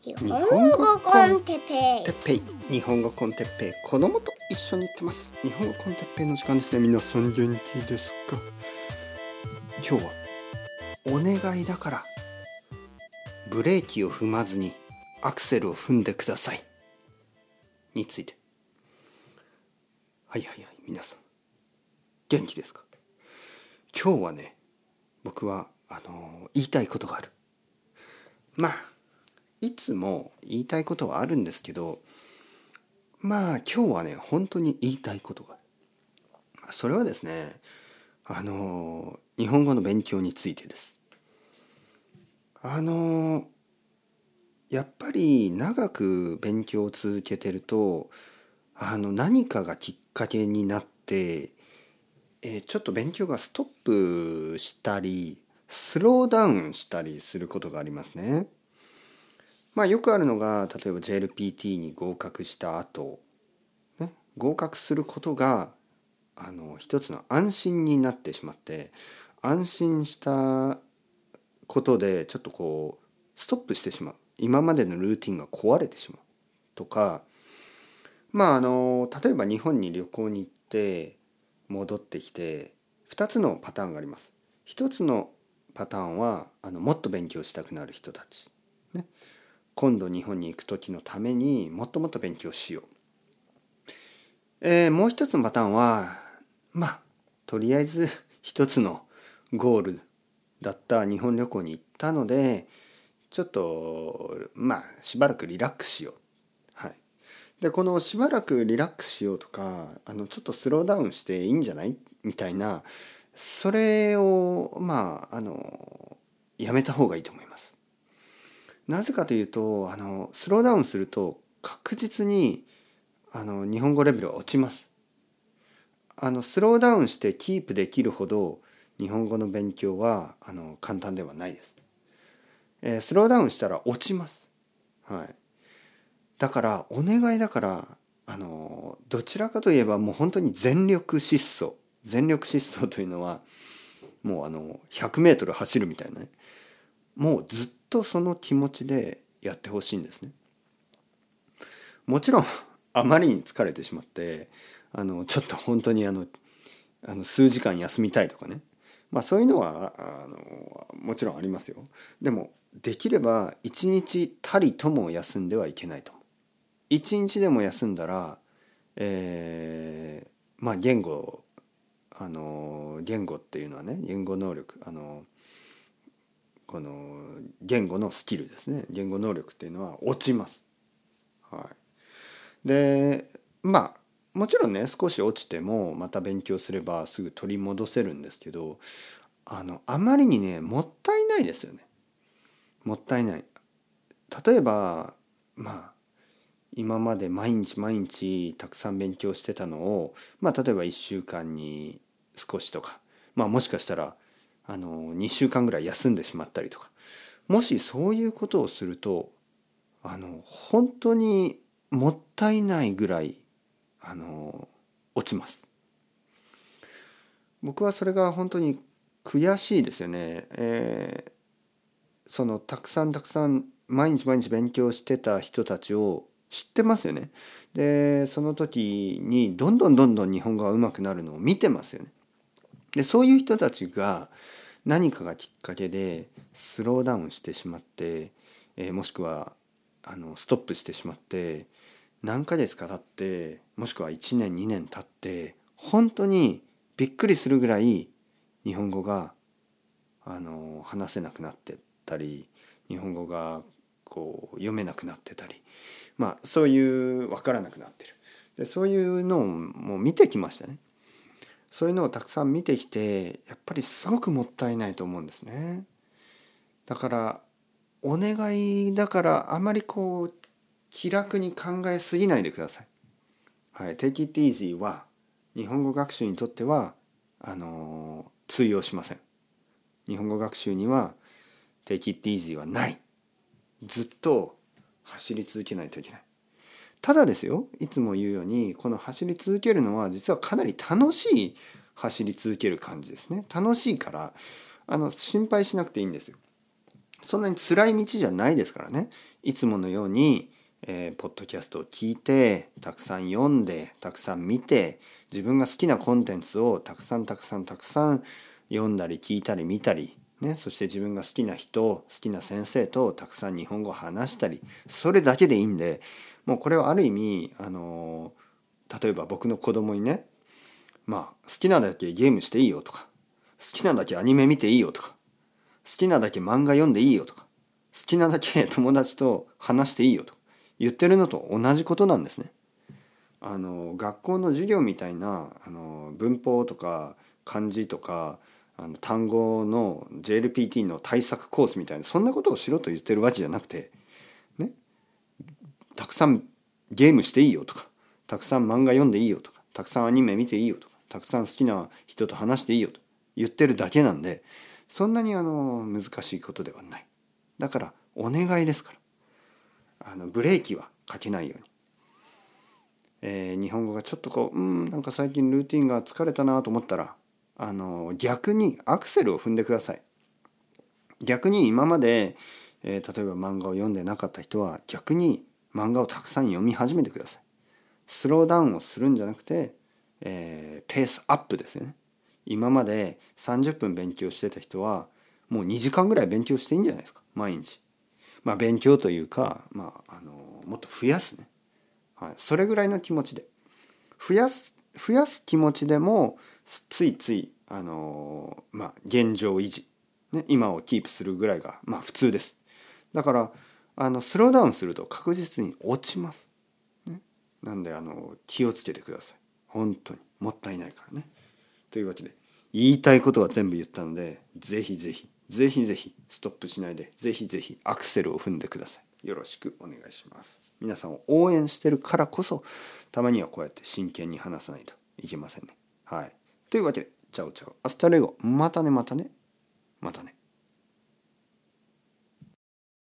日本語コンテッペイ。てっぺい日本語コンテッペイ。子供と一緒に行ってます。日本語コンテッペイの時間ですね。皆さん元気ですか？今日はお願いだからブレーキを踏まずにアクセルを踏んでください。について。はいはいはい皆さん。元気ですか？今日はね僕はあの言いたいことがある。まあいつも言いたいことはあるんですけどまあ今日はね本当に言いたいことがそれはですねあの日本語の勉強についてですあのやっぱり長く勉強を続けてるとあの何かがきっかけになって、えーちょっと勉強がストップしたりスローダウンしたりすることがありますね。まあよくあるのが例えば JLPT に合格した後、ね、合格することがあの一つの安心になってしまって安心したことでちょっとこうストップしてしまう。今までのルーティンが壊れてしまう。とかまああの例えば日本に旅行に行って戻ってきて2つのパターンがあります。一つのパターンはあのもっと勉強したくなる人たち、今度日本に行く時のためにもっともっと勉強しよう。えーもう一つのパターンはまあとりあえず一つのゴールだった日本旅行に行ったのでちょっとまあしばらくリラックスしよう。はい、でこのしばらくリラックスしようとかあのちょっとスローダウンしていいんじゃない？みたいなそれをまああのやめた方がいいと思います。なぜかというとあのスローダウンすると確実にあの日本語レベルは落ちます。あのスローダウンしてキープできるほど日本語の勉強はあの簡単ではないです。えースローダウンしたら落ちます。はい。だからお願いだからあのどちらかといえばもう本当に全力疾走全力疾走というのはもうあの 100m 走るみたいなねもうずっとその気持ちでやってほしいんですね。もちろん あまりに疲れてしまってあのちょっと本当にあのあの数時間休みたいとかねまあそういうのはあのもちろんありますよ。でもできれば一日たりとも休んではいけないと。一日でも休んだら、えーまあ言語あの言語っていうのはね言語能力あのこの言語のスキルですね言語能力っていうのは落ちます。はい、でまあもちろんね少し落ちてもまた勉強すればすぐ取り戻せるんですけどあのあまりにねもったいないですよね。もったいない。例えばまあ今まで毎日毎日たくさん勉強してたのをまあ例えば1週間に少しとかまあもしかしたらあの2週間ぐらい休んでしまったりとかもしそういうことをするとあの本当にもったいないぐらいあの落ちます。僕はそれが本当に悔しいですよね。えーそのたくさんたくさん毎日毎日勉強してた人たちを知ってますよね。でその時にどんどんどんどん日本語が上手くなるのを見てますよね。でそういう人たちが何かがきっかけでスローダウンしてしまって、えーもしくはあのストップしてしまって何ヶ月か経ってもしくは1年2年経って本当にびっくりするぐらい日本語があの話せなくなってたり日本語がこう読めなくなってたりまあそういう分からなくなってる。でそういうのをもう見てきましたね。そういうのをたくさん見てきてやっぱりすごくもったいないと思うんですね。だからお願いだからあまりこう気楽に考えすぎないでください。はい「Take it easy」は日本語学習にとってはあの通用しません。日本語学習には Take it easy はない。ずっと走り続けないといけない。ただですよいつも言うようにこの走り続けるのは実はかなり楽しい走り続ける感じですね。楽しいからあの心配しなくていいんですよ。そんなに辛い道じゃないですからね。いつものように、えー、ポッドキャストを聞いてたくさん読んでたくさん見て自分が好きなコンテンツをたくさんたくさんたくさん読んだり聞いたり見たり、ね、そして自分が好きな人好きな先生とたくさん日本語を話したりそれだけでいいんでもうこれはある意味あの例えば僕の子供にねまあ好きなだけゲームしていいよとか好きなだけアニメ見ていいよとか好きなだけ漫画読んでいいよとか好きなだけ友達と話していいよと言ってるのと同じことなんですね。あの学校の授業みたいなあの文法とか漢字とかあの単語の JLPT の対策コースみたいなそんなことをしろと言ってるわけじゃなくてねたくさんゲームしていいよとかたくさん漫画読んでいいよとかたくさんアニメ見ていいよとかたくさん好きな人と話していいよと言ってるだけなんでそんなにあの難しいことではない。だからお願いですから。あのブレーキはかけないように、えー、日本語がちょっとこううんなんか最近ルーティンが疲れたなと思ったらあの逆にアクセルを踏んでください。逆に今まで、えー、例えば漫画を読んでなかった人は逆に漫画をたくさん読み始めてください。スローダウンをするんじゃなくて、えー、ペースアップですね。今まで30分勉強してた人はもう2時間ぐらい勉強していいんじゃないですか。毎日。まあ勉強というか、まあ、あのもっと増やすね、はい、それぐらいの気持ちで。増やす増やす気持ちでもついついあのまあ現状維持、ね、今をキープするぐらいがまあ普通です。だからあのスローダウンすると確実に落ちます。ね、なんであの気をつけてください。本当にもったいないからね。というわけで言いたいことは全部言ったのでぜひぜひぜひぜひストップしないでぜひぜひアクセルを踏んでくださいよろしくお願いします。皆さんを応援してるからこそたまにはこうやって真剣に話さないといけませんね。はい。というわけで ciao ciao。 hasta luego またねまたね。またね。